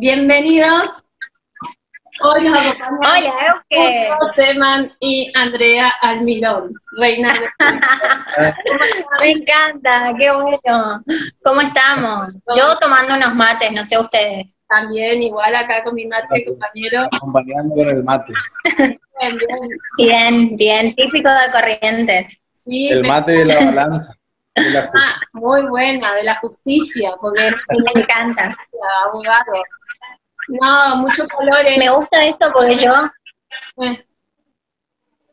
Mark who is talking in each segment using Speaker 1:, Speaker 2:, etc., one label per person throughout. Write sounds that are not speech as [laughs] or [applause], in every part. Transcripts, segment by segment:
Speaker 1: Bienvenidos. Hoy nos acompañan
Speaker 2: Hola, Euge.
Speaker 1: Seman y Andrea Almirón, reina de [laughs]
Speaker 2: Me encanta, qué bueno. ¿Cómo estamos? Yo tomando unos mates, no sé ustedes.
Speaker 1: También igual acá con mi mate compañero.
Speaker 3: Acompañando con el mate.
Speaker 1: Bien, bien.
Speaker 2: Bien, bien, típico de Corrientes.
Speaker 1: Sí,
Speaker 3: El mate de la balanza. de la
Speaker 1: ah, muy buena, de la justicia, porque
Speaker 2: Sí, me encanta.
Speaker 1: abogado. No, muchos colores.
Speaker 2: Me gusta esto porque yo,
Speaker 1: Eh.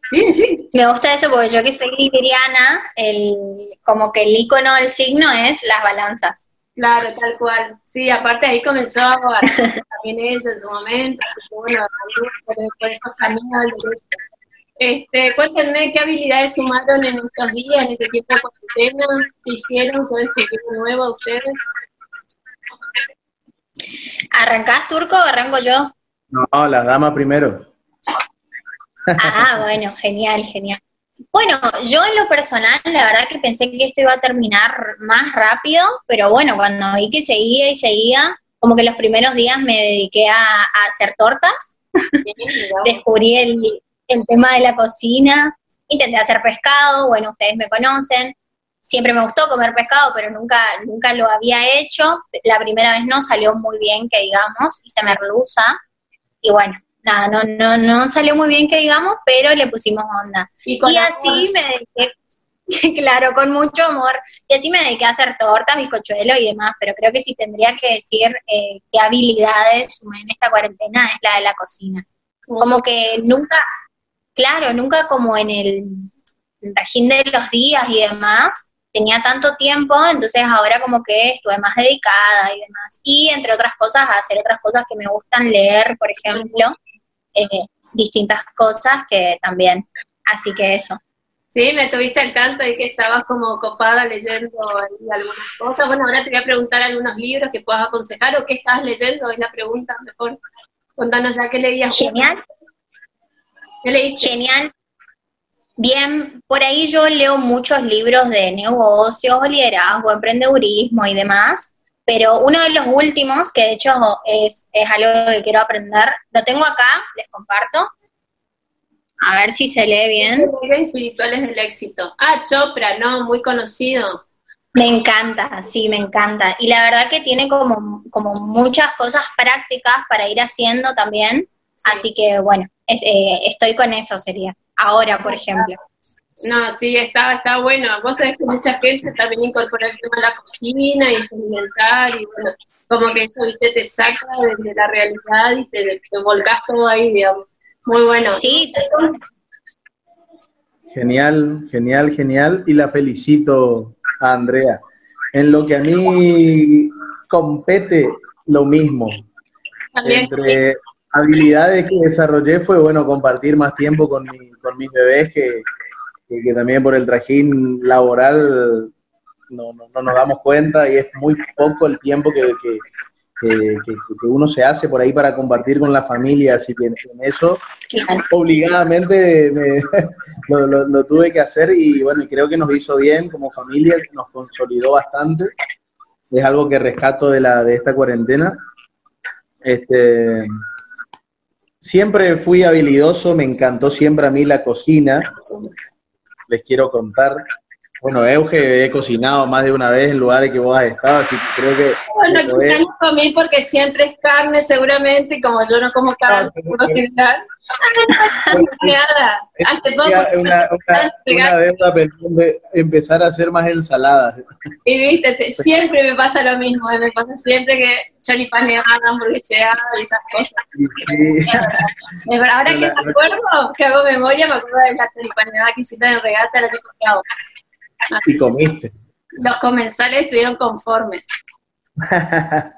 Speaker 1: Sí, sí.
Speaker 2: me gusta eso porque yo que soy libriana, el, como que el icono del signo es las balanzas.
Speaker 1: Claro, tal cual. Sí, aparte ahí comenzó a hacer [laughs] también ella en su momento, bueno, por, por esos caminos al derecho. Este, cuéntenme qué habilidades sumaron en estos días, en este tiempo de cuarentena, qué hicieron, qué descubrieron nuevo a ustedes.
Speaker 2: ¿Arrancás turco o arranco yo?
Speaker 3: No, la dama primero.
Speaker 2: Ah, [laughs] bueno, genial, genial. Bueno, yo en lo personal, la verdad que pensé que esto iba a terminar más rápido, pero bueno, cuando vi que seguía y seguía, como que los primeros días me dediqué a, a hacer tortas,
Speaker 1: Sí, [laughs]
Speaker 2: descubrí el, el tema de la cocina, intenté hacer pescado, bueno, ustedes me conocen, siempre me gustó comer pescado, pero nunca, nunca lo había hecho, la primera vez no salió muy bien, que digamos, hice merluza, y bueno, nada, no, no, no salió muy bien, que digamos, pero le pusimos onda.
Speaker 1: Y,
Speaker 2: así me dediqué, [laughs] claro, con mucho amor, y así me dediqué a hacer tortas, bizcochuelos y demás, pero creo que si tendría que decir eh, qué habilidades sumé en esta cuarentena es la de la cocina. Como que nunca, claro, nunca como en el régimen de los días y demás, tenía tanto tiempo, entonces ahora como que estuve más dedicada y demás. Y entre otras cosas, a hacer otras cosas que me gustan leer, por ejemplo, eh, distintas cosas que también. Así que eso.
Speaker 1: Sí, me tuviste al tanto y que estabas como copada leyendo ahí algunas cosas. Bueno, ahora te voy a preguntar algunos libros que puedas aconsejar o qué estabas leyendo, es la pregunta mejor. Contanos ya qué leías.
Speaker 2: Genial.
Speaker 1: ¿Qué leíste?
Speaker 2: Genial. Bien, por ahí yo leo muchos libros de negocios, liderazgo, emprendedurismo y demás, pero uno de los últimos, que de hecho es, es algo que quiero aprender, lo tengo acá, les comparto. A ver si se lee bien.
Speaker 1: Espirituales del éxito. Ah, Chopra, ¿no? Muy conocido.
Speaker 2: Me encanta, sí, me encanta. Y la verdad que tiene como, como muchas cosas prácticas para ir haciendo también,
Speaker 1: Sí.
Speaker 2: así que bueno, es- eh, estoy con eso sería. Ahora, por ejemplo.
Speaker 1: No, sí, está, está bueno. Vos sabés que mucha gente también incorpora el tema de la cocina y experimentar y bueno, como que eso, viste, te saca de, de la realidad y te, te volcás todo ahí, digamos. Muy bueno.
Speaker 2: Sí,
Speaker 3: Genial, genial, genial. Y la felicito a Andrea. En lo que a mí compete lo mismo.
Speaker 1: También, sí,
Speaker 3: Entre habilidades que desarrollé fue, bueno, compartir más tiempo con, mi- con mis bebés que, que- que también por el trajín laboral no, no- no nos damos cuenta y es muy poco el tiempo que, que- que- uno se hace por ahí para compartir con la familia, así que en eso obligadamente me- [laughs] lo, lo- lo tuve que hacer y bueno, creo que nos hizo bien como familia, nos consolidó bastante. Es algo que rescato de, la, de esta cuarentena. Este, siempre fui habilidoso, me encantó siempre a mí la cocina. Les quiero contar. Bueno, Euge, he cocinado más de una vez en lugares que vos has estado, así que creo que...
Speaker 1: Bueno, quizás no comí porque siempre es carne, seguramente, y como yo no como carne,
Speaker 3: pero-
Speaker 1: por lo general. Ah. [laughs] Hace poco,
Speaker 3: una, una, una deuda pendiente, empezar a hacer más ensaladas.
Speaker 1: y viste, te- siempre me pasa lo mismo, eh, me pasa siempre que choripaneada, hamburgueseada y esas cosas.
Speaker 3: Sí.
Speaker 1: Ahora que
Speaker 3: la-
Speaker 1: me acuerdo, que hago memoria, me acuerdo de la choripaneada que hiciste en regata el año pasado.
Speaker 3: Y comiste.
Speaker 1: Los comensales estuvieron conformes. [laughs]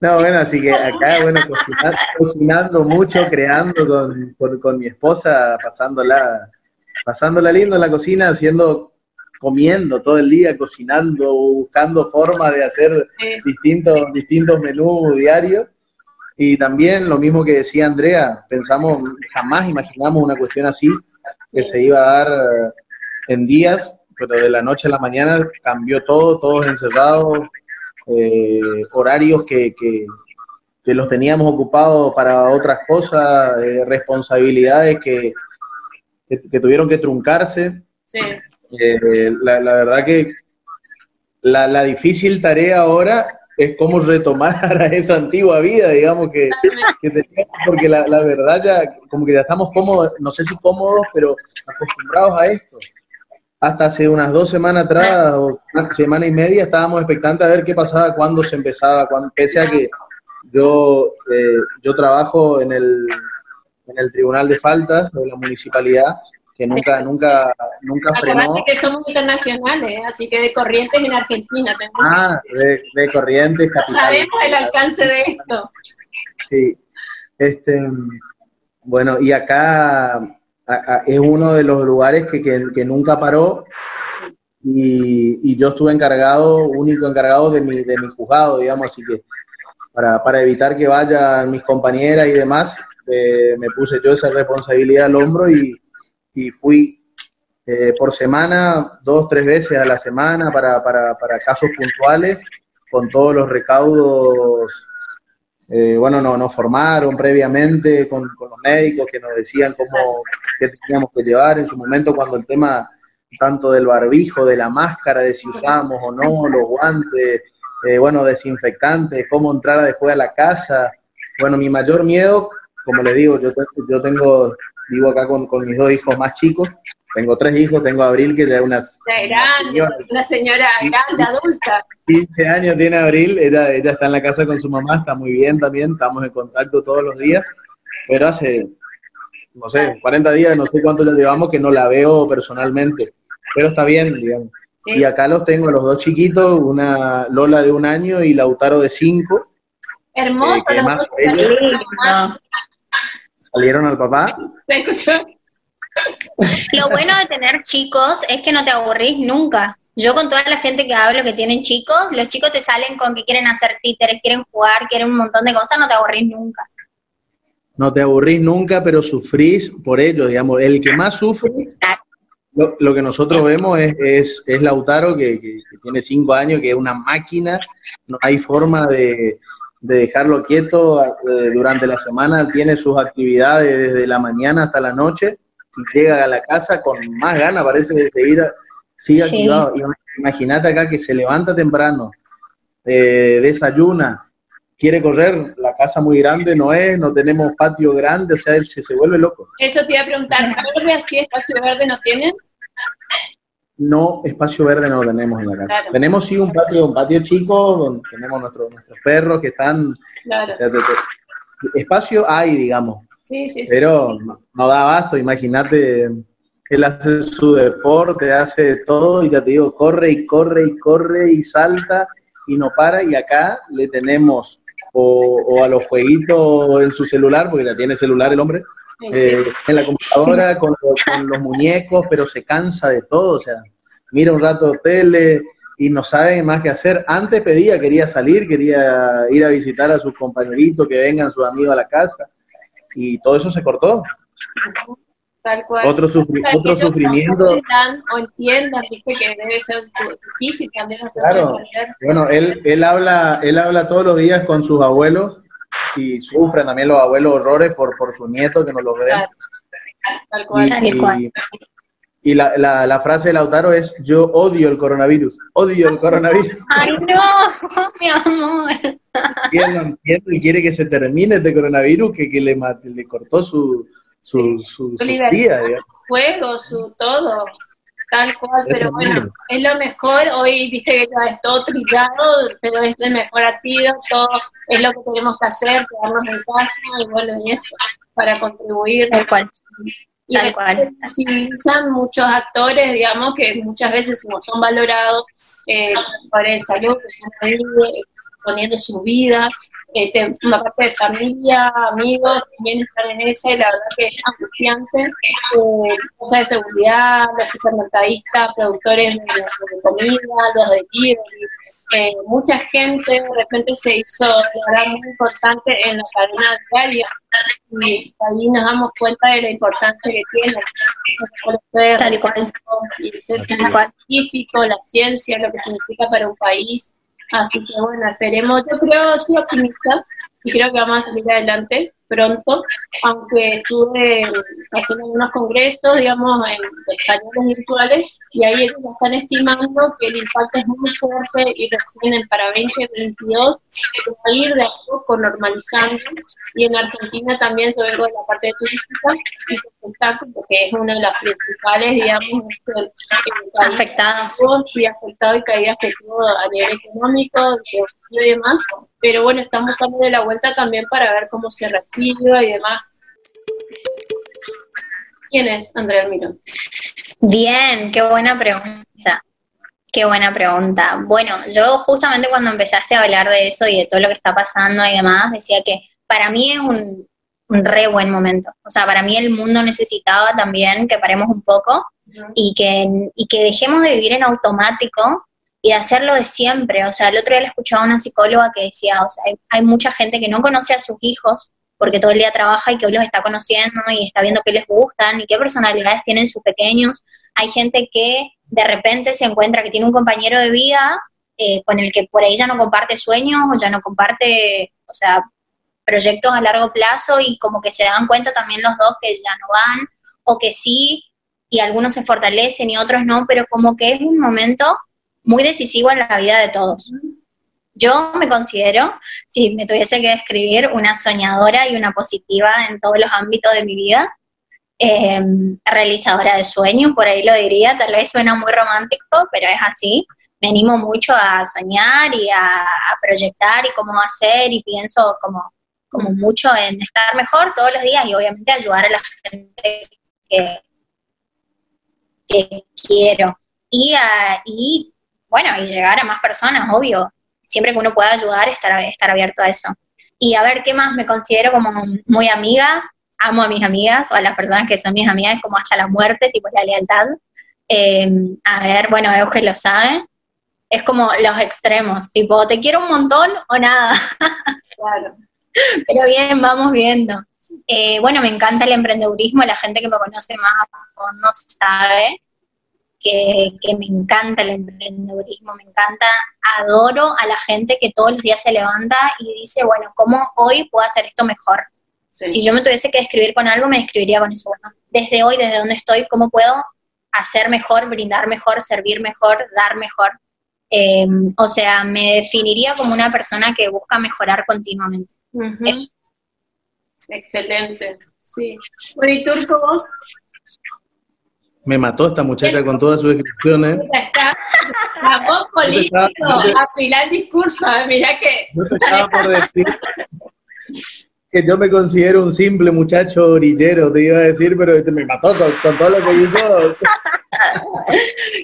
Speaker 3: No, bueno, así que acá, bueno, cocinar- cocinando mucho, creando con, con, con mi esposa, pasándola, pasándola lindo en la cocina, haciendo, comiendo todo el día, cocinando, buscando formas de hacer
Speaker 1: Sí.
Speaker 3: distintos, distintos menús diarios. Y también lo mismo que decía Andrea, pensamos, jamás imaginamos una cuestión así, que se iba a dar eh, en días, pero de la noche a la mañana cambió todo, todos encerrados, eh, horarios que, que, que los teníamos ocupados para otras cosas, eh, responsabilidades que, que, tuvieron que truncarse. Sí. Eh, la, la, verdad que la, la, difícil tarea ahora es cómo retomar [laughs] a esa antigua vida, digamos, que, teníamos, porque la, la, verdad ya, como que ya estamos cómodos, no sé si cómodos, pero acostumbrados a esto. Hasta hace unas dos semanas atrás, o una semana y media, estábamos expectantes a ver qué pasaba, cuándo se empezaba, cuando, pese a que yo, eh, yo trabajo en el, en el Tribunal de Faltas de la municipalidad, que nunca, nunca, nunca frenó.
Speaker 1: que somos internacionales, así que de Corrientes en Argentina.
Speaker 3: Ah, de, de Corrientes,
Speaker 1: Sabemos el alcance de esto.
Speaker 3: Sí, este, bueno, y acá es uno de los lugares que, que, nunca paró. Y, yo estuve encargado, único encargado de mi, de mi juzgado, digamos, así que para, para evitar que vayan mis compañeras y demás, eh, me puse yo esa responsabilidad al hombro y, y fui eh, por semana, dos, tres veces a la semana para, para, para casos puntuales, con todos los recaudos, eh, bueno, no, nos formaron previamente con, los médicos que nos decían cómo, qué teníamos que llevar en su momento cuando el tema tanto del barbijo, de la máscara, de si usamos o no, los guantes, eh, bueno, desinfectantes, cómo entrar después a la casa. Bueno, mi mayor miedo, como le digo, yo, yo tengo, vivo acá con, con mis dos hijos más chicos, tengo tres hijos, tengo a Abril, que ya es una,
Speaker 1: señora, una señora grande, adulta.
Speaker 3: 15 años tiene Abril, ella, ella está en la casa con su mamá, está muy bien también, estamos en contacto todos los días, pero hace, no sé, 40 días, no sé cuánto le llevamos que no la veo personalmente, pero está bien, digamos y acá los tengo, los dos chiquitos, una Lola de un año y Lautaro de cinco.
Speaker 1: Hermoso,
Speaker 3: los dos salieron al papá.
Speaker 1: ¿Se escuchó?
Speaker 2: Lo bueno de tener chicos es que no te aburrís nunca. Yo con toda la gente que hablo que tienen chicos, los chicos te salen con que quieren hacer títeres, quieren jugar, quieren un montón de cosas, no te aburrís nunca.
Speaker 3: No te aburrís nunca, pero sufrís por ellos, digamos. El que más sufre lo, que nosotros vemos es, es, Lautaro, que, tiene cinco años, que es una máquina, no hay forma de, dejarlo quieto eh, durante la semana, tiene sus actividades desde la mañana hasta la noche y llega a la casa con más ganas, parece de seguir, sigue activado. Imagínate acá que se levanta temprano, eh, desayuna, quiere correr, la casa muy grande no es, no tenemos patio grande, o sea, él se, se vuelve loco.
Speaker 1: Eso te iba a preguntar, ¿verde así espacio verde no tienen?
Speaker 3: No, espacio verde no tenemos en la casa. Tenemos sí un patio, un patio chico, donde tenemos nuestros perros que están... Claro. espacio hay, digamos. Sí, sí, pero no, da abasto, imagínate, él hace su deporte, hace todo y ya te digo, corre y corre y corre y salta y no para y acá le tenemos o, a los jueguitos en su celular, porque ya tiene celular el hombre, eh, en la computadora [laughs] con, los muñecos, pero se cansa de todo, o sea, mira un rato tele y no sabe más qué hacer. Antes pedía, quería salir, quería ir a visitar a sus compañeritos, que vengan sus amigos a la casa, y todo eso se cortó.
Speaker 1: Tal cual.
Speaker 3: Otro, otro sufrimiento.
Speaker 1: O entiendan, viste, que debe ser difícil también hacer
Speaker 3: Claro. Bueno, él, él, habla, él habla todos los días con sus abuelos y sufren también los abuelos horrores por, por sus nietos que no los ven.
Speaker 1: Tal cual.
Speaker 3: Y, y, la, la, la, frase de Lautaro es, yo odio el coronavirus, odio el coronavirus. [laughs]
Speaker 2: ¡Ay, no! [laughs] Mi amor.
Speaker 3: Y quiere que se termine este coronavirus que, que le, le cortó su, su, su, su, día,
Speaker 1: su juego, su todo, tal cual, pero bueno, es lo mejor, hoy viste que ya es todo trillado, pero es el mejor todo es lo que tenemos que hacer, quedarnos en casa y bueno, y eso, para contribuir.
Speaker 2: Tal cual.
Speaker 1: Y tal cual. Si usan muchos actores, digamos, que muchas veces no son valorados eh, para el salud, que eh, poniendo su vida, este, una parte de familia, amigos, también están en esa y la verdad que es angustiante. Eh, cosas de seguridad, los supermercadistas, productores de, comida, los de eh, mucha gente de repente se hizo, la verdad, muy importante en la cadena diaria y ahí nos damos cuenta de la importancia que tiene
Speaker 2: Tal cual.
Speaker 1: y ser científico, la ciencia, lo que significa para un país Así que bueno, esperemos, yo creo, soy optimista, y creo que vamos a salir adelante pronto, aunque estuve haciendo unos congresos, digamos, en españoles virtuales, y ahí ellos están estimando que el impacto es muy fuerte y recién para 2022 va a ir de a poco normalizando, y en Argentina también yo vengo de la parte de turística, y está como que es una de las principales, digamos, este,
Speaker 2: afectadas.
Speaker 1: Sí, afectado y caídas que tuvo a nivel económico y demás, pero bueno, están buscando de la vuelta también para ver cómo se reactiva y demás. ¿Quién es Andrea Mirón?
Speaker 2: Bien, qué buena pregunta. Qué buena pregunta. Bueno, yo justamente cuando empezaste a hablar de eso y de todo lo que está pasando y demás, decía que para mí es un, un re buen momento. O sea, para mí el mundo necesitaba también que paremos un poco y, que, y que dejemos de vivir en automático y hacerlo de siempre. O sea, el otro día le escuchaba a una psicóloga que decía, o sea, hay, mucha gente que no conoce a sus hijos porque todo el día trabaja y que hoy los está conociendo y está viendo qué les gustan y qué personalidades tienen sus pequeños. Hay gente que de repente se encuentra que tiene un compañero de vida eh, con el que por ahí ya no comparte sueños o ya no comparte, o sea, proyectos a largo plazo y como que se dan cuenta también los dos que ya no van o que sí y algunos se fortalecen y otros no, pero como que es un momento muy decisivo en la vida de todos. Yo me considero, si me tuviese que describir, una soñadora y una positiva en todos los ámbitos de mi vida. Em, realizadora de sueños, por ahí lo diría, tal vez suena muy romántico, pero es así. Me animo mucho a soñar y a, proyectar y cómo hacer y pienso como, como mucho en estar mejor todos los días y obviamente ayudar a la gente que, quiero. Y, a, y bueno, y llegar a más personas, obvio. Siempre que uno pueda ayudar, estar, estar abierto a eso. Y a ver, ¿qué más? Me considero como muy amiga, amo a mis amigas o a las personas que son mis amigas como hasta la muerte, tipo la lealtad. Eh, a ver, bueno, Euge lo sabe. Es como los extremos, tipo, te quiero un montón o nada. [laughs] Claro. Pero bien, vamos viendo. Eh, bueno, me encanta el emprendedurismo, la gente que me conoce más a fondo sabe que, me encanta el emprendedurismo, me encanta, adoro a la gente que todos los días se levanta y dice, bueno, ¿cómo hoy puedo hacer esto mejor? Si yo me tuviese que describir con algo, me describiría con eso. Bueno, desde hoy, desde donde estoy, ¿cómo puedo hacer mejor, brindar mejor, servir mejor, dar mejor? Eh, o sea, me definiría como una persona que busca mejorar continuamente. Eso.
Speaker 1: Excelente. Sí. Bueno, ¿y Turco, vos?
Speaker 3: Me mató esta muchacha con todas sus descripciones.
Speaker 1: Está, [laughs] voz político, afilar el discurso, ¿eh? mira que...
Speaker 3: Yo te estaba por decir que yo me considero un simple muchacho orillero, te iba a decir, pero este me mató con, todo lo que dijo. [laughs]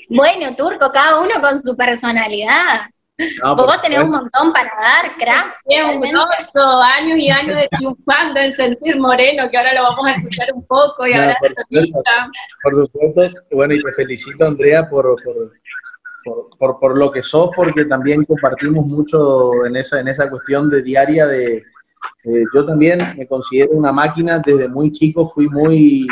Speaker 2: bueno, Turco, cada uno con su personalidad. Vos tenés un montón para dar, crack.
Speaker 1: Es un oso, años y años de triunfando en sentir moreno, que ahora lo vamos a escuchar un poco y ahora
Speaker 3: por, supuesto, por supuesto, bueno, y te felicito, Andrea, por, por, por, lo que sos, porque también compartimos mucho en esa, en esa cuestión de diaria de... yo también me considero una máquina, desde muy chico fui muy,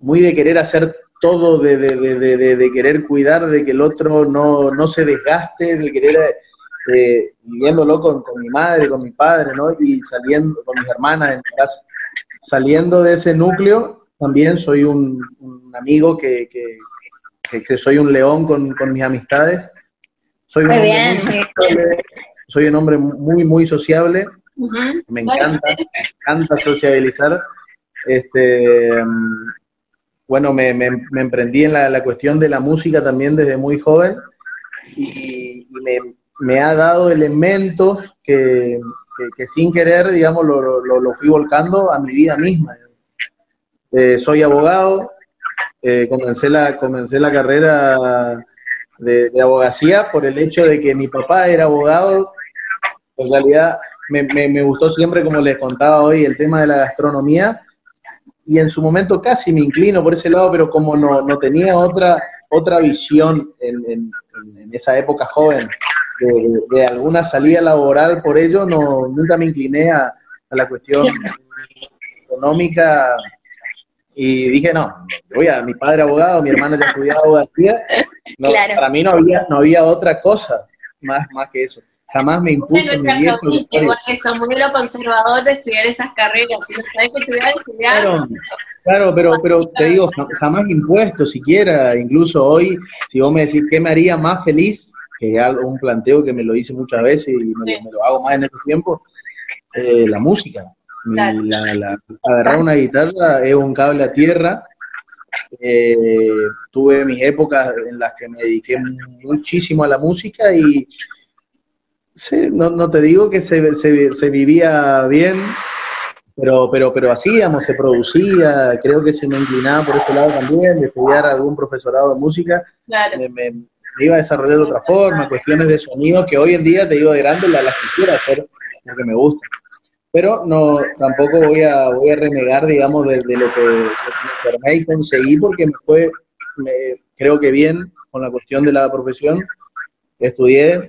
Speaker 3: muy de querer hacer todo de, de, querer cuidar de que el otro no, no se desgaste, de querer, eh, viviéndolo con, mi madre, con mi padre, ¿no? Y saliendo con mis hermanas en mi casa. Saliendo de ese núcleo, también soy un, amigo que, que, soy un león con, mis amistades. Soy un, hombre muy soy un hombre muy, muy sociable. Me encanta, me encanta sociabilizar. Este, bueno, me, emprendí en la, cuestión de la música también desde muy joven y, me, ha dado elementos que, sin querer, digamos, lo, fui volcando a mi vida misma. Eh, soy abogado, eh, comencé, la, comencé la carrera de, abogacía por el hecho de que mi papá era abogado. En realidad me, me gustó siempre, como les contaba hoy, el tema de la gastronomía y en su momento casi me inclino por ese lado, pero como no, no tenía otra, otra visión en, en, esa época joven de, alguna salida laboral por ello, no, nunca me incliné a, la cuestión económica y dije, no, voy a mi padre abogado, mi hermana ya estudiaba abogacía, para mí no había, no había otra cosa más, más que eso. Jamás me impuso mi viejo.
Speaker 1: Igual eso, muy de lo conservador de estudiar esas carreras, si no sabes que estudiar, estudiar.
Speaker 3: Claro, claro pero, pero te digo, jamás impuesto siquiera, incluso hoy, si vos me decís qué me haría más feliz, que es un planteo que me lo hice muchas veces y me, lo hago más en estos tiempos, eh, la música. La, la, agarrar una guitarra es un cable a tierra. Eh, tuve mis épocas en las que me dediqué muchísimo a la música y sí, no, no te digo que se, se, se, vivía bien, pero, pero, pero hacíamos, se producía, creo que se me inclinaba por ese lado también, de estudiar algún profesorado de música. Me, iba a desarrollar de otra forma, cuestiones de sonido que hoy en día, te digo, de grande las, quisiera hacer porque me gusta. Pero no, tampoco voy a, voy a renegar, digamos, de, lo que me y conseguí porque me fue, creo que bien con la cuestión de la profesión. Estudié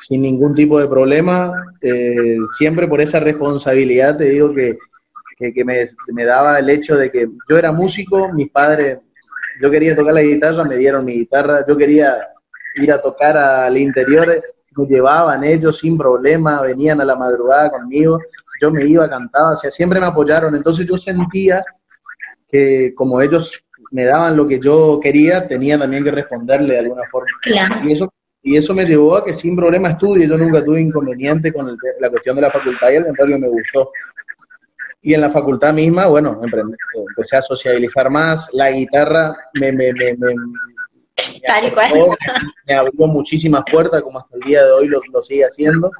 Speaker 3: sin ningún tipo de problema, eh, siempre por esa responsabilidad te digo que, que, me, me, daba el hecho de que yo era músico, mis padres, yo quería tocar la guitarra, me dieron mi guitarra, yo quería ir a tocar al interior, me llevaban ellos sin problema, venían a la madrugada conmigo, yo me iba, cantaba, o sea, siempre me apoyaron, entonces yo sentía que como ellos me daban lo que yo quería, tenía también que responderle de alguna forma. Y eso y eso me llevó a que sin problema estudie, yo nunca tuve inconveniente con la cuestión de la facultad y al contrario me gustó. Y en la facultad misma, bueno, empecé a sociabilizar más, la guitarra me, me, me, me Tal Me abrió muchísimas puertas, como hasta el día de hoy lo, lo sigue haciendo.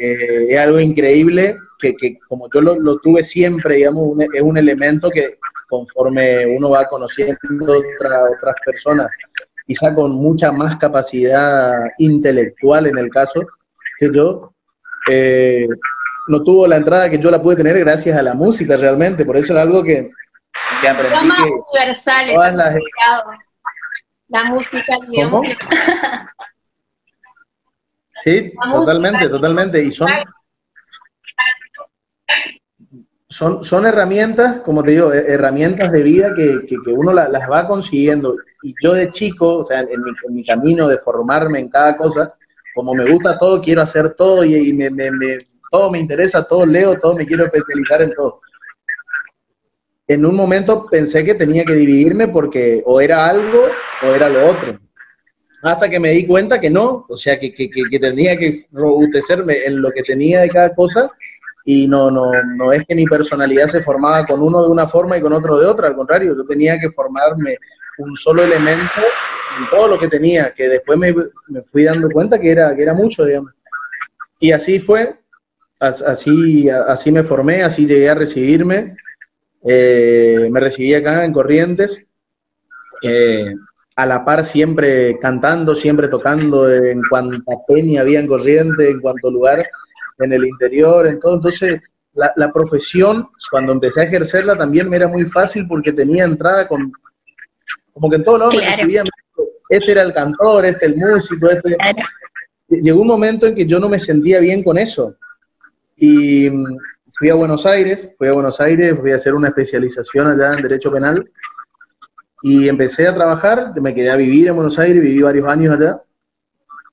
Speaker 3: Eh, es algo increíble que, que como yo lo, lo, tuve siempre, digamos, es un elemento que conforme uno va conociendo otra, otras personas, quizá con mucha más capacidad intelectual en el caso que yo, eh, no tuvo la entrada que yo la pude tener gracias a la música realmente, por eso es algo que, que aprendí.
Speaker 1: más universal, la música, digamos. [laughs]
Speaker 3: Sí, totalmente, totalmente. Y son, son, son herramientas, como te digo, herramientas de vida que, que, uno las va consiguiendo. Y yo de chico, o sea, en mi, en mi, camino de formarme en cada cosa, como me gusta todo, quiero hacer todo y, me, me, me, todo me interesa, todo leo, todo me quiero especializar en todo. En un momento pensé que tenía que dividirme porque o era algo o era lo otro. Hasta que me di cuenta que no, o sea, que, que, que tenía que robustecerme en lo que tenía de cada cosa y no, no, no es que mi personalidad se formaba con uno de una forma y con otro de otra, al contrario, yo tenía que formarme un solo elemento en todo lo que tenía, que después me, me fui dando cuenta que era, que era mucho, digamos. Y así fue, así, así me formé, así llegué a recibirme, eh, me recibí acá en Corrientes, eh, a la par siempre cantando, siempre tocando en cuanta peña había en Corrientes, en cuanto lugar, en el interior, en todo. Entonces, la, la, profesión, cuando empecé a ejercerla, también me era muy fácil porque tenía entrada con, como que en todos lados me recibían, este era el cantor, este el músico, este... Llegó un momento en que yo no me sentía bien con eso. Y mm, fui a Buenos Aires, fui a Buenos Aires, fui a hacer una especialización allá en Derecho Penal. Y empecé a trabajar, me quedé a vivir en Buenos Aires, viví varios años allá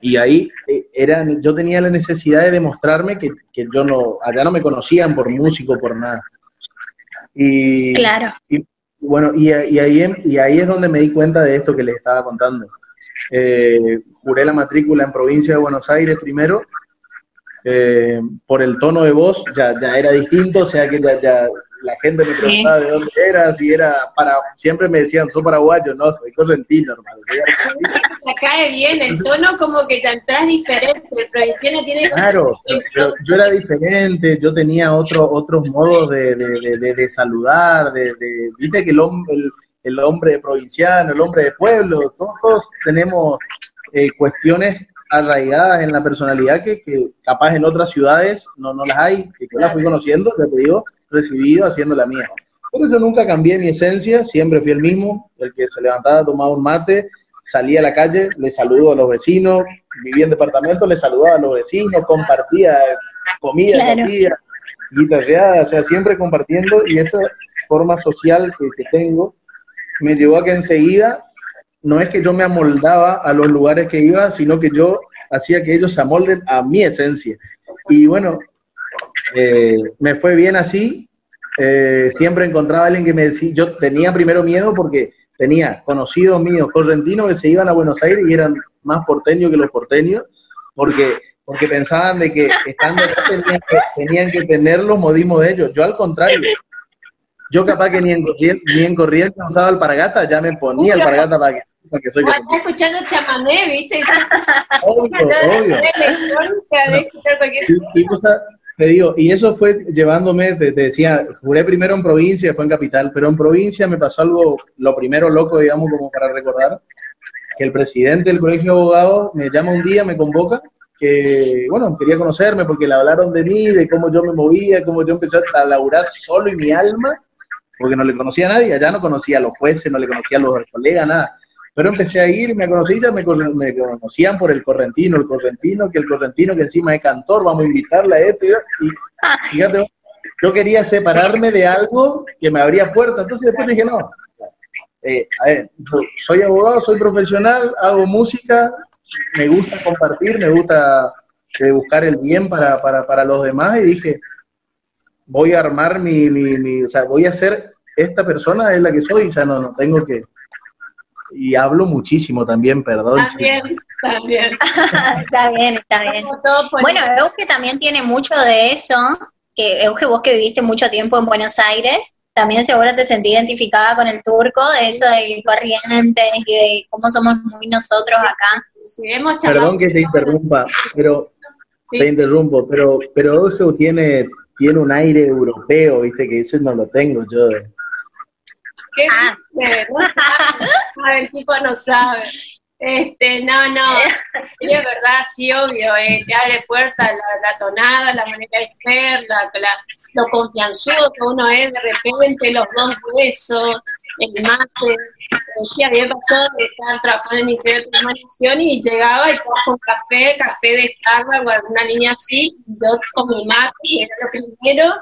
Speaker 3: y ahí eh, era, yo tenía la necesidad de demostrarme que, que, yo no, allá no me conocían por músico, por nada. Y,
Speaker 2: claro.
Speaker 3: Y, bueno, y, y, ahí, y ahí es donde me di cuenta de esto que les estaba contando. Eh, juré la matrícula en provincia de Buenos Aires primero, eh, por el tono de voz ya, ya era distinto, o sea que ya, ya la gente me preguntaba de dónde era, si era para, siempre me decían, soy paraguayo, no, soy correntino, hermano. [laughs]
Speaker 1: Te cae bien, el tono como que ya entras diferente, el provinciano tiene...
Speaker 3: Claro, pero yo era diferente, yo tenía otro, otros modos de, de, de, de saludar, de, viste que el, el, el, hombre provinciano, el hombre de pueblo, todos tenemos eh, cuestiones arraigadas en la personalidad que, que, capaz en otras ciudades no, no las hay, que yo las fui conociendo, ya te digo, recibido haciendo la mía. Pero yo nunca cambié mi esencia, siempre fui el mismo, el que se levantaba, tomaba un mate, salía a la calle, le saludo a los vecinos, vivía en departamento, le saludaba a los vecinos, compartía comida, claro. hacía, guitarreada, o sea, siempre compartiendo y esa forma social que, que tengo me llevó a que enseguida, no es que yo me amoldaba a los lugares que iba, sino que yo hacía que ellos se amolden a mi esencia. Y bueno, eh, me fue bien así. Eh, siempre encontraba a alguien que me decía, yo tenía primero miedo porque tenía conocidos míos correntinos que se iban a Buenos Aires y eran más porteños que los porteños, porque, porque pensaban de que estando allá tenían que, tener los modismos de ellos. Yo al contrario, yo capaz que ni en, ni en corriente usaba alpargata, ya me ponía alpargata para que, que soy
Speaker 1: Estás escuchando chamamé, ¿viste? [laughs]
Speaker 3: Obvio, obvio. Te digo, y eso fue llevándome, te, decía, juré primero en provincia, después en capital, pero en provincia me pasó algo, lo primero loco, digamos, como para recordar, que el presidente del Colegio de Abogados me llama un día, me convoca, que, bueno, quería conocerme porque le hablaron de mí, de cómo yo me movía, cómo yo empecé a laburar solo y mi alma, porque no le conocía a nadie, allá no conocía a los jueces, no le conocía a los colegas, nada. Pero empecé a ir, me conocí, ya me, me, conocían por el correntino, el correntino, que el correntino que encima es cantor, vamos a invitarle a esto. Y, fíjate, yo quería separarme de algo que me abría puertas. Entonces después dije, no, eh, soy abogado, soy profesional, hago música, me gusta compartir, me gusta eh, buscar el bien para, para, para, los demás y dije, voy a armar mi, mi, mi, o sea, voy a ser esta persona es la que soy, o sea, no, no tengo que, y hablo muchísimo también, perdón.
Speaker 1: También, también. [laughs]
Speaker 2: está bien, está bien. Bueno, Euge también tiene mucho de eso, que Euge, vos que viviste mucho tiempo en Buenos Aires, también seguro te sentí identificada con el turco, de eso de corriente y de cómo somos muy nosotros acá.
Speaker 1: Sí, hemos
Speaker 3: Perdón que te interrumpa, pero te interrumpo, pero pero Euge tiene tiene un aire europeo, viste que eso no lo tengo yo.
Speaker 1: ¿Qué ah. dice? No sabe. el tipo no sabe. Este, no, no, es verdad, sí, obvio, eh, te abre puertas la, la, tonada, la manera de ser, la, lo confianzudo que uno es, de repente los dos huesos, el mate, sí, a mí me pasó de estar trabajando en el Ministerio de Transformación y llegaba y todo con café, café de Starbucks o alguna niña así, y yo con mi mate, y era lo primero,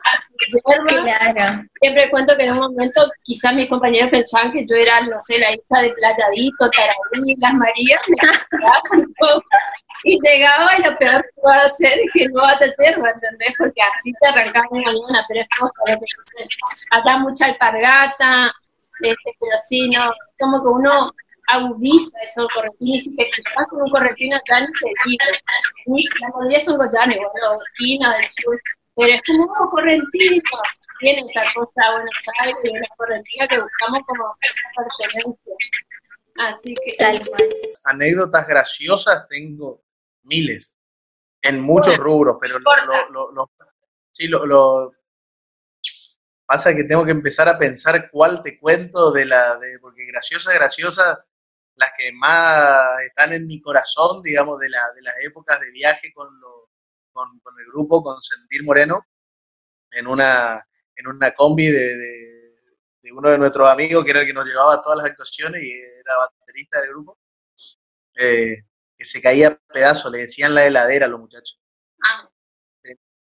Speaker 2: Claro.
Speaker 1: Siempre cuento que en un momento quizás mis compañeros pensaban que yo era, no sé, la hija de Playadito, Tararí, Las Marías, y llegaba y lo peor que puedo hacer es que no vaya a yerba, ¿entendés? Porque así te arrancaba una mañana, pero es cosa lo que Acá mucha alpargata, este, pero sí, no, como que uno agudiza eso correntino y si te cruzas con un correntino acá ni te digo. La mayoría son goyanes, bueno, esquina del sur, pero es como un correntino. Tiene esa cosa Buenos Aires y una correntina que buscamos como esa pertenencia. Así que. Tal
Speaker 3: Anécdotas graciosas tengo miles, en muchos rubros, pero lo, lo, lo, sí, lo, Pasa que tengo que empezar a pensar cuál te cuento de la, de, porque graciosa, graciosa, las que más están en mi corazón, digamos, de, la, de las épocas de viaje con, con, el grupo, con Sentir Moreno, en una, en una combi de, de, uno de nuestros amigos, que era el que nos llevaba todas las actuaciones y era baterista del grupo, eh, que se caía a pedazos, le decían la heladera a los muchachos. Ah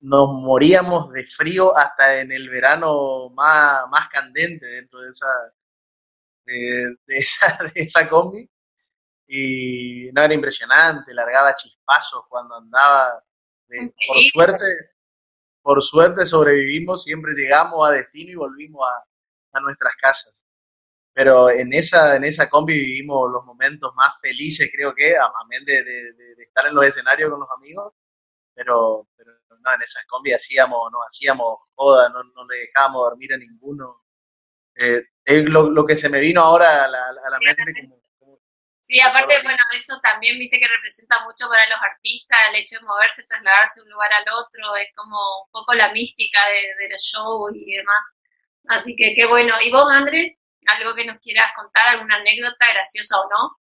Speaker 3: nos moríamos de frío hasta en el verano más, más candente dentro de esa, de, esa, [laughs] de esa combi. Y no era impresionante, largaba chispazos cuando andaba. por suerte, por suerte sobrevivimos, siempre llegamos a destino y volvimos a, nuestras casas. Pero en esa, en esa combi vivimos los momentos más felices, creo que, amén de, de, de, estar en los escenarios con los amigos, pero, pero no, en esas combis hacíamos, no hacíamos joda, no, no le dejábamos dormir a ninguno. Eh, es lo, que se me vino ahora a la, a la mente como,
Speaker 1: Sí, aparte, bueno, eso también, viste, que representa mucho para los artistas, el hecho de moverse, trasladarse de un lugar al otro, es como un poco la mística de, de los shows y demás. Así que qué bueno. ¿Y vos, André? ¿Algo que nos quieras contar, alguna anécdota graciosa o no?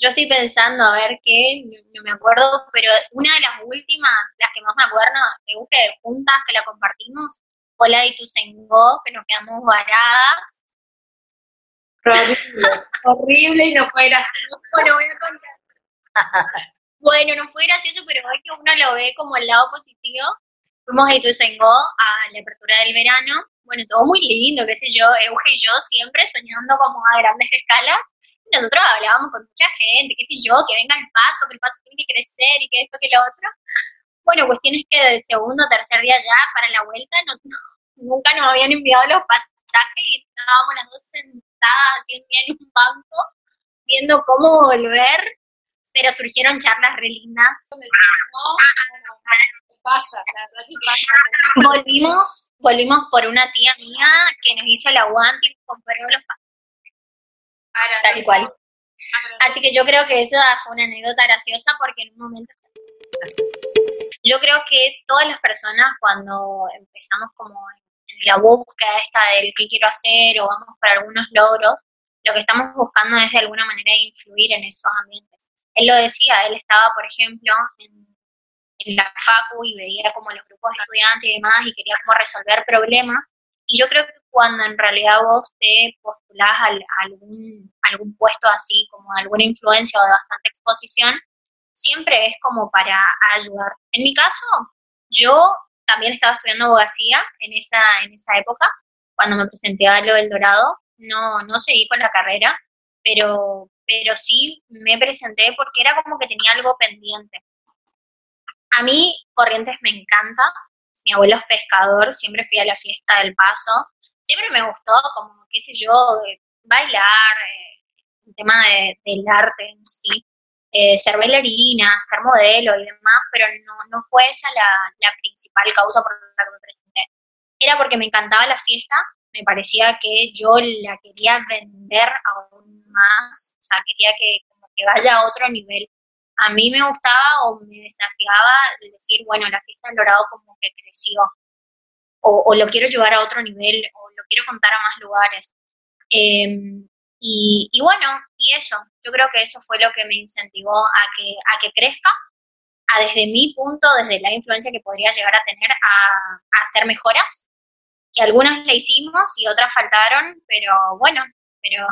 Speaker 2: Yo estoy pensando a ver qué, no me acuerdo, pero una de las últimas, las que más me acuerdo, busque de juntas que la compartimos, fue la de Ituzaingó, que nos quedamos varadas.
Speaker 1: Horrible, [laughs] horrible y no fue gracioso.
Speaker 2: Bueno, voy a contar. [laughs] bueno, no fue gracioso, pero es que uno lo ve como el lado positivo. Fuimos a Ituzaingó a la apertura del verano. Bueno, todo muy lindo, qué sé yo. Euge y yo siempre soñando como a grandes escalas Nosotros hablábamos con mucha gente, qué sé yo, que venga el paso, que el paso tiene que crecer y que esto, que lo otro. Bueno, cuestión es que del segundo o tercer día ya, para la vuelta, [laughs] no, nunca nos habían enviado los pasajes y estábamos las dos sentadas así un día en un banco, viendo cómo volver, pero surgieron charlas re lindas. Volvimos, volvimos por una tía mía que nos hizo el aguante y compró los pasajes. Tal cual. Así que yo creo que eso fue una anécdota graciosa porque en un momento yo creo que todas las personas cuando empezamos como en la búsqueda esta del qué quiero hacer o vamos para algunos logros, lo que estamos buscando es de alguna manera influir en esos ambientes. Él lo decía, él estaba, por ejemplo, en, la facu y veía como los grupos de estudiantes y demás y quería como resolver problemas. Y yo creo que cuando en realidad vos te postulás a, algún, algún puesto así, como alguna influencia o de bastante exposición, siempre es como para ayudar. En mi caso, yo también estaba estudiando abogacía en esa, en esa época, cuando me presenté a lo del Dorado. No, no seguí con la carrera, pero, pero sí me presenté porque era como que tenía algo pendiente. A mí Corrientes me encanta, mi abuelo es pescador, siempre fui a la fiesta del paso, siempre me gustó como, qué sé yo, bailar, eh, el tema de, del arte en sí eh, ser bailarina, ser modelo y demás, pero no, no fue esa la, principal causa por la que me presenté. Era porque me encantaba la fiesta, me parecía que yo la quería vender aún más, o sea, quería que, que vaya a otro nivel. A mí me gustaba o me desafiaba decir, bueno, la fiesta del Dorado como que creció, o, lo quiero llevar a otro nivel, o lo quiero contar a más lugares. Eh, y, bueno, y eso, yo creo que eso fue lo que me incentivó a que, a que crezca, a desde mi punto, desde la influencia que podría llegar a tener, a, hacer mejoras, que algunas la hicimos y otras faltaron, pero bueno, pero,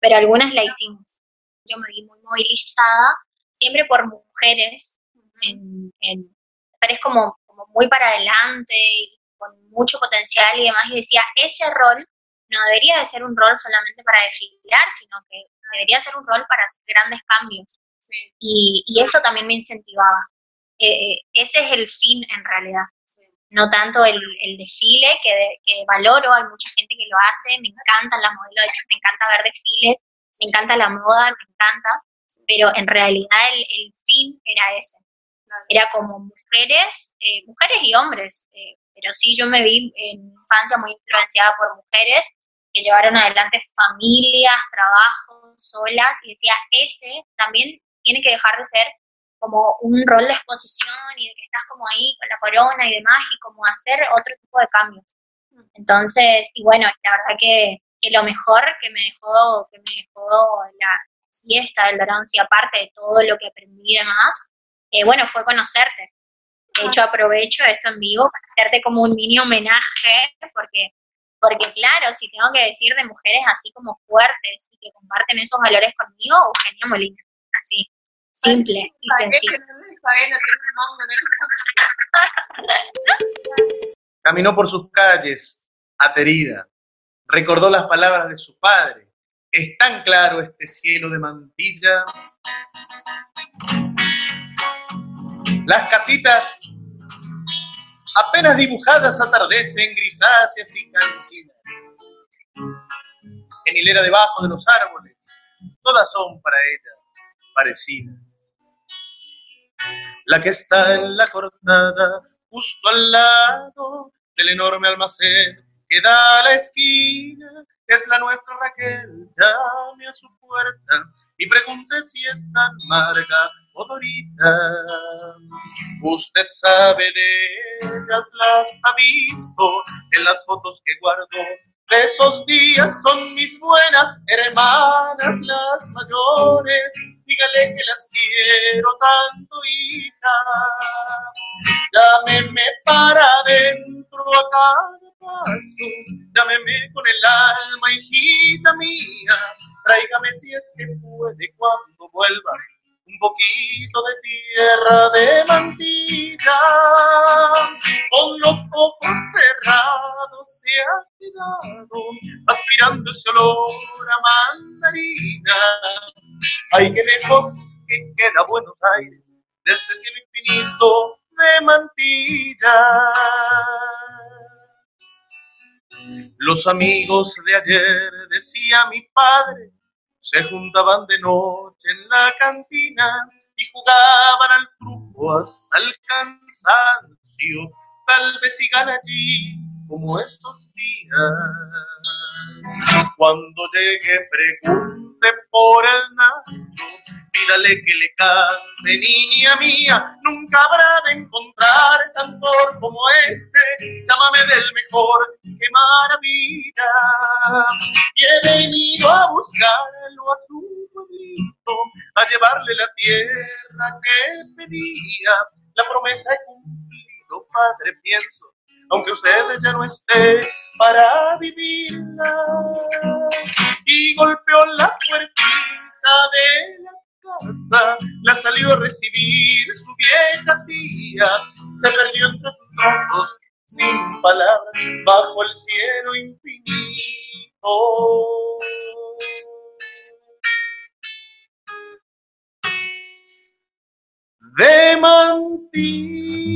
Speaker 2: pero algunas la hicimos. Yo me vi muy movilizada, siempre por mujeres, en, en mujeres como, como muy para adelante, y con mucho potencial y demás, y decía, ese rol no debería de ser un rol solamente para desfilar, sino que debería ser un rol para hacer grandes cambios. Y, eso también me incentivaba. Eh, ese es el fin en realidad. No tanto el, desfile, que, valoro, hay mucha gente que lo hace, me encantan las modelos, de hecho me encanta ver desfiles, me encanta la moda, me encanta, pero en realidad el, fin era ese. Era como mujeres, eh, mujeres y hombres, eh, pero sí yo me vi en infancia muy influenciada por mujeres que llevaron adelante familias, trabajos, solas, y decía, ese también tiene que dejar de ser como un rol de exposición y de que estás como ahí con la corona y demás, y como hacer otro tipo de cambios. Entonces, y bueno, la verdad que, que lo mejor que me dejó, que me dejó la fiesta del y aparte de todo lo que aprendí y demás, eh, bueno, fue conocerte. De hecho, aprovecho esto en vivo para hacerte como un mini homenaje, porque porque claro, si tengo que decir de mujeres así como fuertes y que comparten esos valores conmigo, Eugenia Molina, así, simple y sencillo.
Speaker 3: Caminó por sus calles, aterida, recordó las palabras de su padre. Es tan claro este cielo de mantilla. Las casitas apenas dibujadas atardecen grisáceas y cancinas. En hilera debajo de los árboles, todas son para ella parecidas. La que está en la cortada, justo al lado del enorme almacén que da a la esquina, es la nuestra Raquel, llame a su puerta y pregunte si es tan amarga o dorita. Usted sabe de ellas, las ha visto en las fotos que guardo. De esos días son mis buenas hermanas, las mayores. Dígale que las quiero tanto, hija. Llámeme para adentro acá llámeme con el alma, hijita mía, tráigame si es que puede cuando vuelva un poquito de tierra de mantilla, con los ojos cerrados se ha
Speaker 4: lado, aspirando ese olor a mandarina. Ay, qué lejos que queda Buenos Aires, de este cielo infinito de mantilla. Los amigos de ayer, decía mi padre, se juntaban de noche en la cantina y jugaban al truco hasta el cansancio. Tal vez sigan allí como estos días. Cuando llegue, pregunte por el Nacho pídale que le cante, niña mía, nunca habrá de encontrar cantor como este, llámame del mejor, qué maravilla. Y he venido a buscarlo a su pueblito, a llevarle la tierra que pedía, la promesa he cumplido, padre, pienso, aunque usted ya no esté para vivirla. Y golpeó la puertita de la la salió a recibir su vieja tía, se perdió entre sus brazos sin palabras bajo el cielo infinito. De mantilla.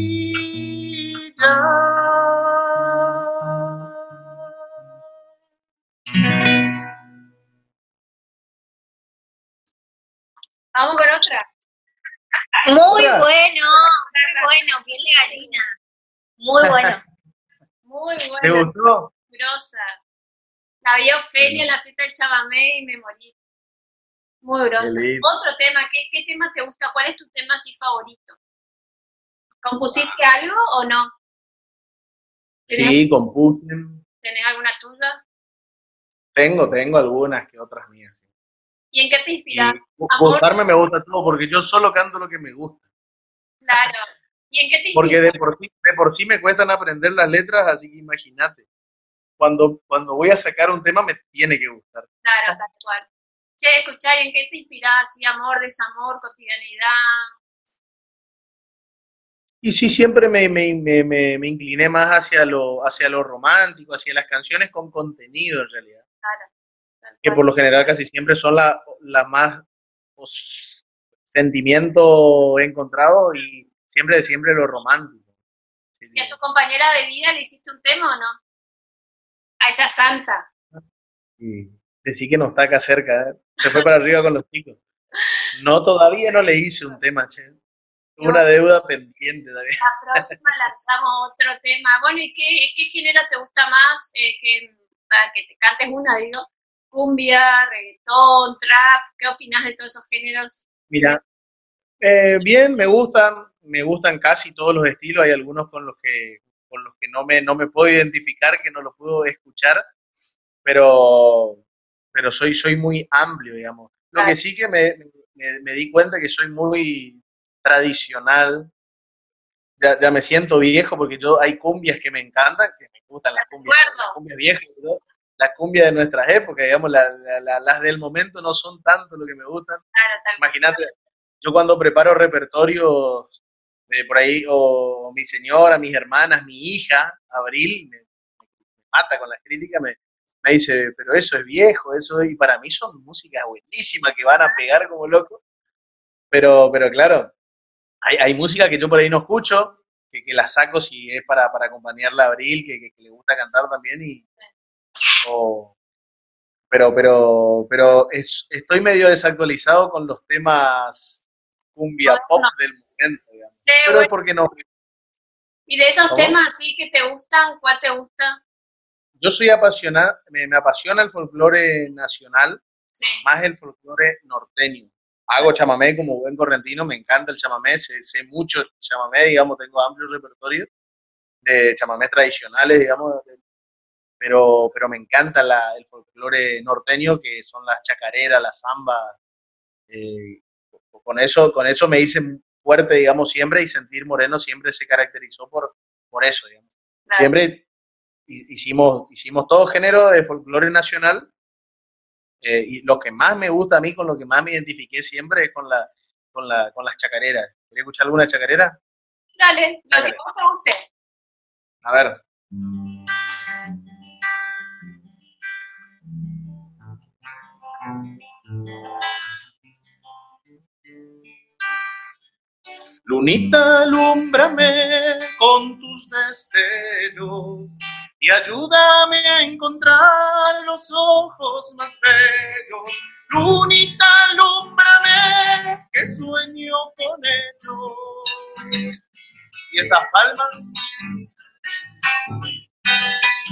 Speaker 1: Vamos con otra.
Speaker 2: Muy bueno, muy bueno, piel de gallina. Muy [laughs] bueno.
Speaker 1: Muy buena.
Speaker 4: ¿Te gustó?
Speaker 1: Grosa. La vi Ofelia en la fiesta del chamamé y me morí. Muy grosa. Otro tema, ¿qué, ¿qué tema te gusta? ¿Cuál es tu tema así favorito? ¿Compusiste algo o no? ¿Tenés,
Speaker 3: Sí, compuse.
Speaker 1: tenés alguna tuya?
Speaker 3: Tengo, tengo algunas que otras mías.
Speaker 1: ¿Y en qué te inspiras?
Speaker 3: gustarme me gusta todo porque yo solo canto lo que me gusta.
Speaker 1: Claro. ¿Y en qué te
Speaker 3: Porque
Speaker 1: inspiras?
Speaker 3: de por sí, de por sí me cuestan aprender las letras, así que imagínate. Cuando, cuando voy a sacar un tema me tiene que gustar.
Speaker 1: Claro, tal cual. Che, escuchá, ¿y en qué te inspirás? ¿Sí, amor, desamor, cotidianidad?
Speaker 3: Y sí, siempre me, me, me, me, me incliné más hacia lo, hacia lo romántico, hacia las canciones con contenido en realidad.
Speaker 1: Claro.
Speaker 3: Que por lo general casi siempre son las la más os- sentimiento encontrado y siempre, siempre lo romántico. Sí, sí.
Speaker 1: ¿Y a tu compañera de vida le hiciste un tema o no? A esa santa.
Speaker 3: Y decí que no está acá cerca, ¿eh? se fue para arriba con los chicos. No, todavía no le hice un tema, che. Una deuda pendiente todavía.
Speaker 1: La próxima lanzamos otro tema. Bueno, ¿y qué, qué género te gusta más? Eh, que, para que te cantes una, digo. Cumbia, reggaetón, trap. ¿Qué opinas de todos esos géneros?
Speaker 3: Mira, eh, bien, me gustan, me gustan casi todos los estilos. Hay algunos con los que, con los que no me, no me puedo identificar, que no los puedo escuchar, pero, pero soy, soy muy amplio, digamos. Lo que sí que me, me, me di cuenta que soy muy tradicional. Ya, ya me siento viejo porque yo hay cumbias que me encantan, que me gustan las cumbias, las cumbias viejas, ¿no? Las cumbias de nuestras épocas, digamos, la- la- la- las del momento no son tanto lo que me gustan.
Speaker 1: Claro.
Speaker 3: Imagínate, yo cuando preparo repertorios de por ahí, o mi señora, mis hermanas, mi hija, Abril, me, me mata con las críticas, me, me dice, pero eso es viejo, eso, y para mí son músicas buenísimas que van a pegar como locos. Pero, pero claro, hay, hay música que yo por ahí no escucho, que, que la saco si es para, para acompañarla a Abril, que, que- que le gusta cantar también, y, o- pero, pero, pero es- estoy medio desactualizado con los temas cumbia pop del momento, digamos.
Speaker 1: Sí,
Speaker 3: Pero es porque no,
Speaker 1: y de esos
Speaker 3: ¿Cómo?
Speaker 1: temas así que te gustan, ¿cuál te gusta?
Speaker 3: yo soy apasionado, me, me apasiona el folclore nacional,
Speaker 1: Sí.
Speaker 3: más el folclore norteño. Hago chamamé como buen correntino, me encanta el chamamé, sé, sé mucho chamamé, digamos, tengo amplio repertorio de chamamés tradicionales, digamos, pero, pero me encanta la- el folclore norteño, que son las chacareras, las zambas. eh, con, eso, con eso me hice fuerte, digamos, siempre, y Sentir Moreno siempre se caracterizó por, por eso, digamos.
Speaker 1: Claro.
Speaker 3: Siempre hi- hicimos, hicimos todo género de folclore nacional, eh, y lo que más me gusta a mí, con lo que más me identifiqué siempre es con, la, con, la, con las chacareras. ¿Quería escuchar alguna chacarera?
Speaker 1: Dale, lo que vos te guste.
Speaker 3: A ver. Lunita, alúmbrame con tus destellos y ayúdame a encontrar los ojos más bellos. Lunita, alúmbrame que sueño con ellos. Y esas palmas.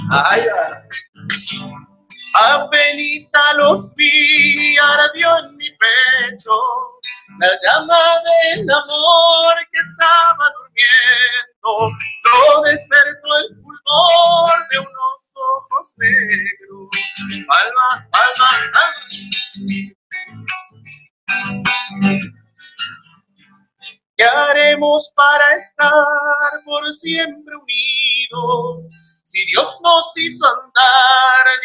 Speaker 3: Ay, ay. Apenita los vi, ardió en mi pecho la llama del amor que estaba durmiendo. Lo despertó el fulgor de unos ojos negros. Palma, palma, palma. ¿Qué haremos para estar por siempre unidos? Si Dios nos hizo andar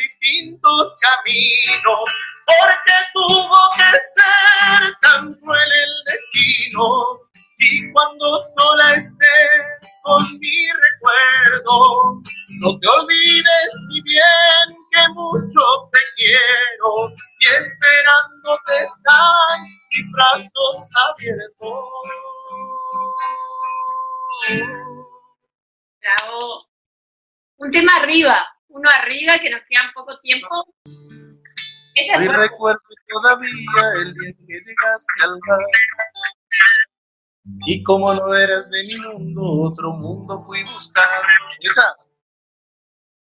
Speaker 3: distintos caminos, porque tuvo que ser tan cruel el destino. Y cuando sola estés con mi recuerdo, no te olvides mi bien que mucho te quiero y esperándote están mis brazos abiertos.
Speaker 1: Bravo un tema arriba, uno arriba que nos queda poco tiempo.
Speaker 3: Ese recuerdo todavía el día que llegaste al mar. Y como no eras de mi mundo, otro mundo fui buscando. Esa.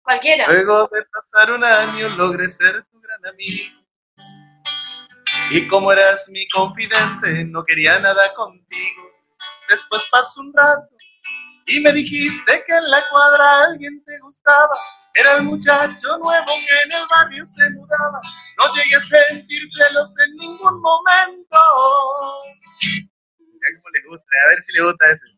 Speaker 1: Cualquiera.
Speaker 3: Luego de pasar un año logré ser tu gran amigo. Y como eras mi confidente, no quería nada contigo. Después pasó un rato y me dijiste que en la cuadra alguien te gustaba. Era el muchacho nuevo que en el barrio se mudaba. No llegué a sentir celos en ningún momento. Mira cómo le gusta, a ver si le gusta este.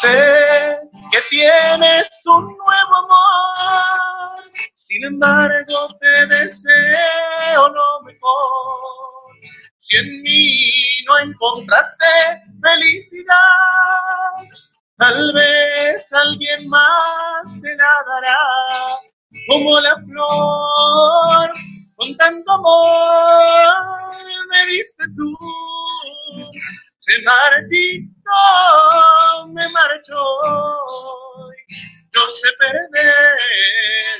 Speaker 3: Sé que tienes un nuevo amor, sin embargo te deseo lo mejor. Si en mí no encontraste felicidad, tal vez alguien más te la dará, como la flor, con tanto amor me diste tú. Se marchito, me marchó, yo sé perder,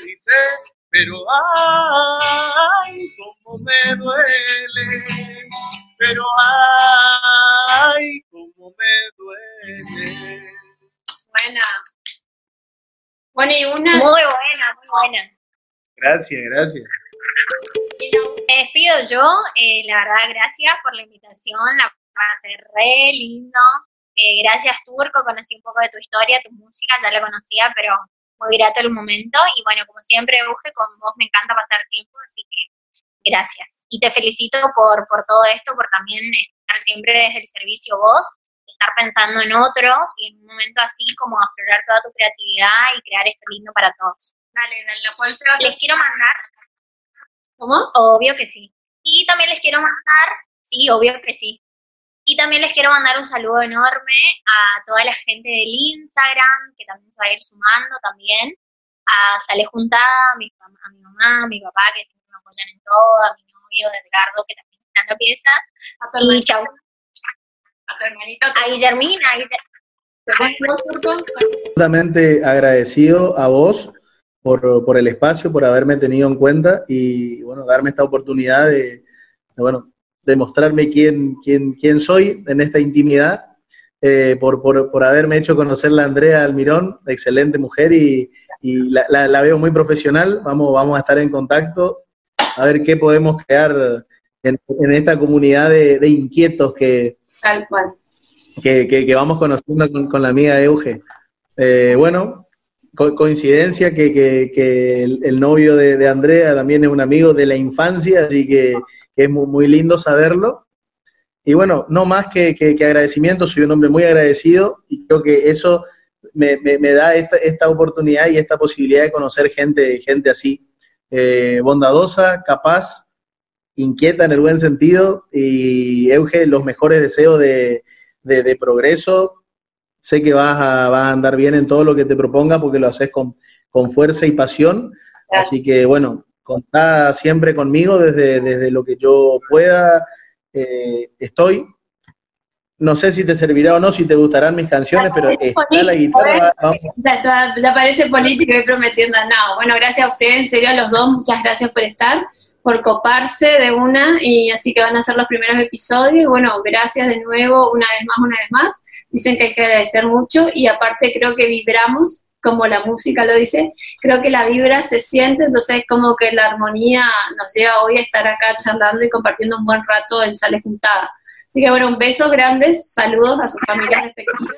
Speaker 3: dice pero ay, cómo me duele, pero ay, cómo me duele.
Speaker 1: Buena. Bueno, y una...
Speaker 2: Muy buena, muy buena.
Speaker 3: Gracias, gracias.
Speaker 2: Me despido yo, eh, la verdad, gracias por la invitación, la ser re lindo. Eh, gracias, Turco, conocí un poco de tu historia, tu música, ya la conocía, pero muy grato el momento y bueno, como siempre, Euge, con vos me encanta pasar tiempo, así que gracias. Y te felicito por, por todo esto, por también estar siempre desde el servicio vos, estar pensando en otros y en un momento así como aflorar toda tu creatividad y crear esto lindo para todos.
Speaker 1: Dale, dale, la cual te vas
Speaker 2: Les quiero mandar.
Speaker 1: ¿Cómo?
Speaker 2: Obvio que sí. Y también les quiero mandar, sí, obvio que sí. Y también les quiero mandar un saludo enorme a toda la gente del Instagram, que también se va a ir sumando también, a Sale Juntada, a mi, a mi mamá, a mi papá, que siempre me apoyan en todo, a mi novio Edgardo, que también está en la pieza,
Speaker 1: A tu
Speaker 2: y chau.
Speaker 1: A tu hermanita.
Speaker 2: A Guillermina, a Guillermina.
Speaker 5: Absolutamente agradecido a vos por, por el espacio, por haberme tenido en cuenta y bueno, darme esta oportunidad de, de, bueno, demostrarme quién, quién, quién soy en esta intimidad, eh, por, por, por, haberme hecho conocer a Andrea Almirón, excelente mujer y, y la, la, la, veo muy profesional. Vamos, vamos a estar en contacto a ver qué podemos crear en, en esta comunidad de, de, inquietos que,
Speaker 1: Tal cual.
Speaker 5: que, que, que vamos conociendo con, con, la amiga Euge. Eh, bueno, co coincidencia que, que el, el, novio de, de Andrea también es un amigo de la infancia, así que que es muy, muy, lindo saberlo. Y bueno, no más que, que, que, agradecimiento, soy un hombre muy agradecido y creo que eso me, me, me da esta, esta, oportunidad y esta posibilidad de conocer gente, gente así, eh, bondadosa, capaz, inquieta en el buen sentido y Euge, los mejores deseos de, de, de progreso. Sé que vas a, vas a, andar bien en todo lo que te proponga porque lo haces con, con fuerza y pasión. Gracias. Así que bueno, contá siempre conmigo desde, desde lo que yo pueda, eh, estoy.
Speaker 3: no sé si te servirá o no, si te gustarán mis canciones, pero está la guitarra. [laughs]
Speaker 1: Ya, parece político y prometiendo nada. Bueno, gracias a ustedes, en serio, a los dos, muchas gracias por estar, por coparse de una, y así que van a ser los primeros episodios. Bueno, gracias de nuevo, una vez más, una vez más. Dicen que hay que agradecer mucho, y aparte creo que vibramos como la música lo dice, creo que la vibra se siente, entonces es como que la armonía nos lleva hoy a estar acá charlando y compartiendo un buen rato en Sales Juntada. Así que bueno, un beso grandes, saludos a sus familias respectivas.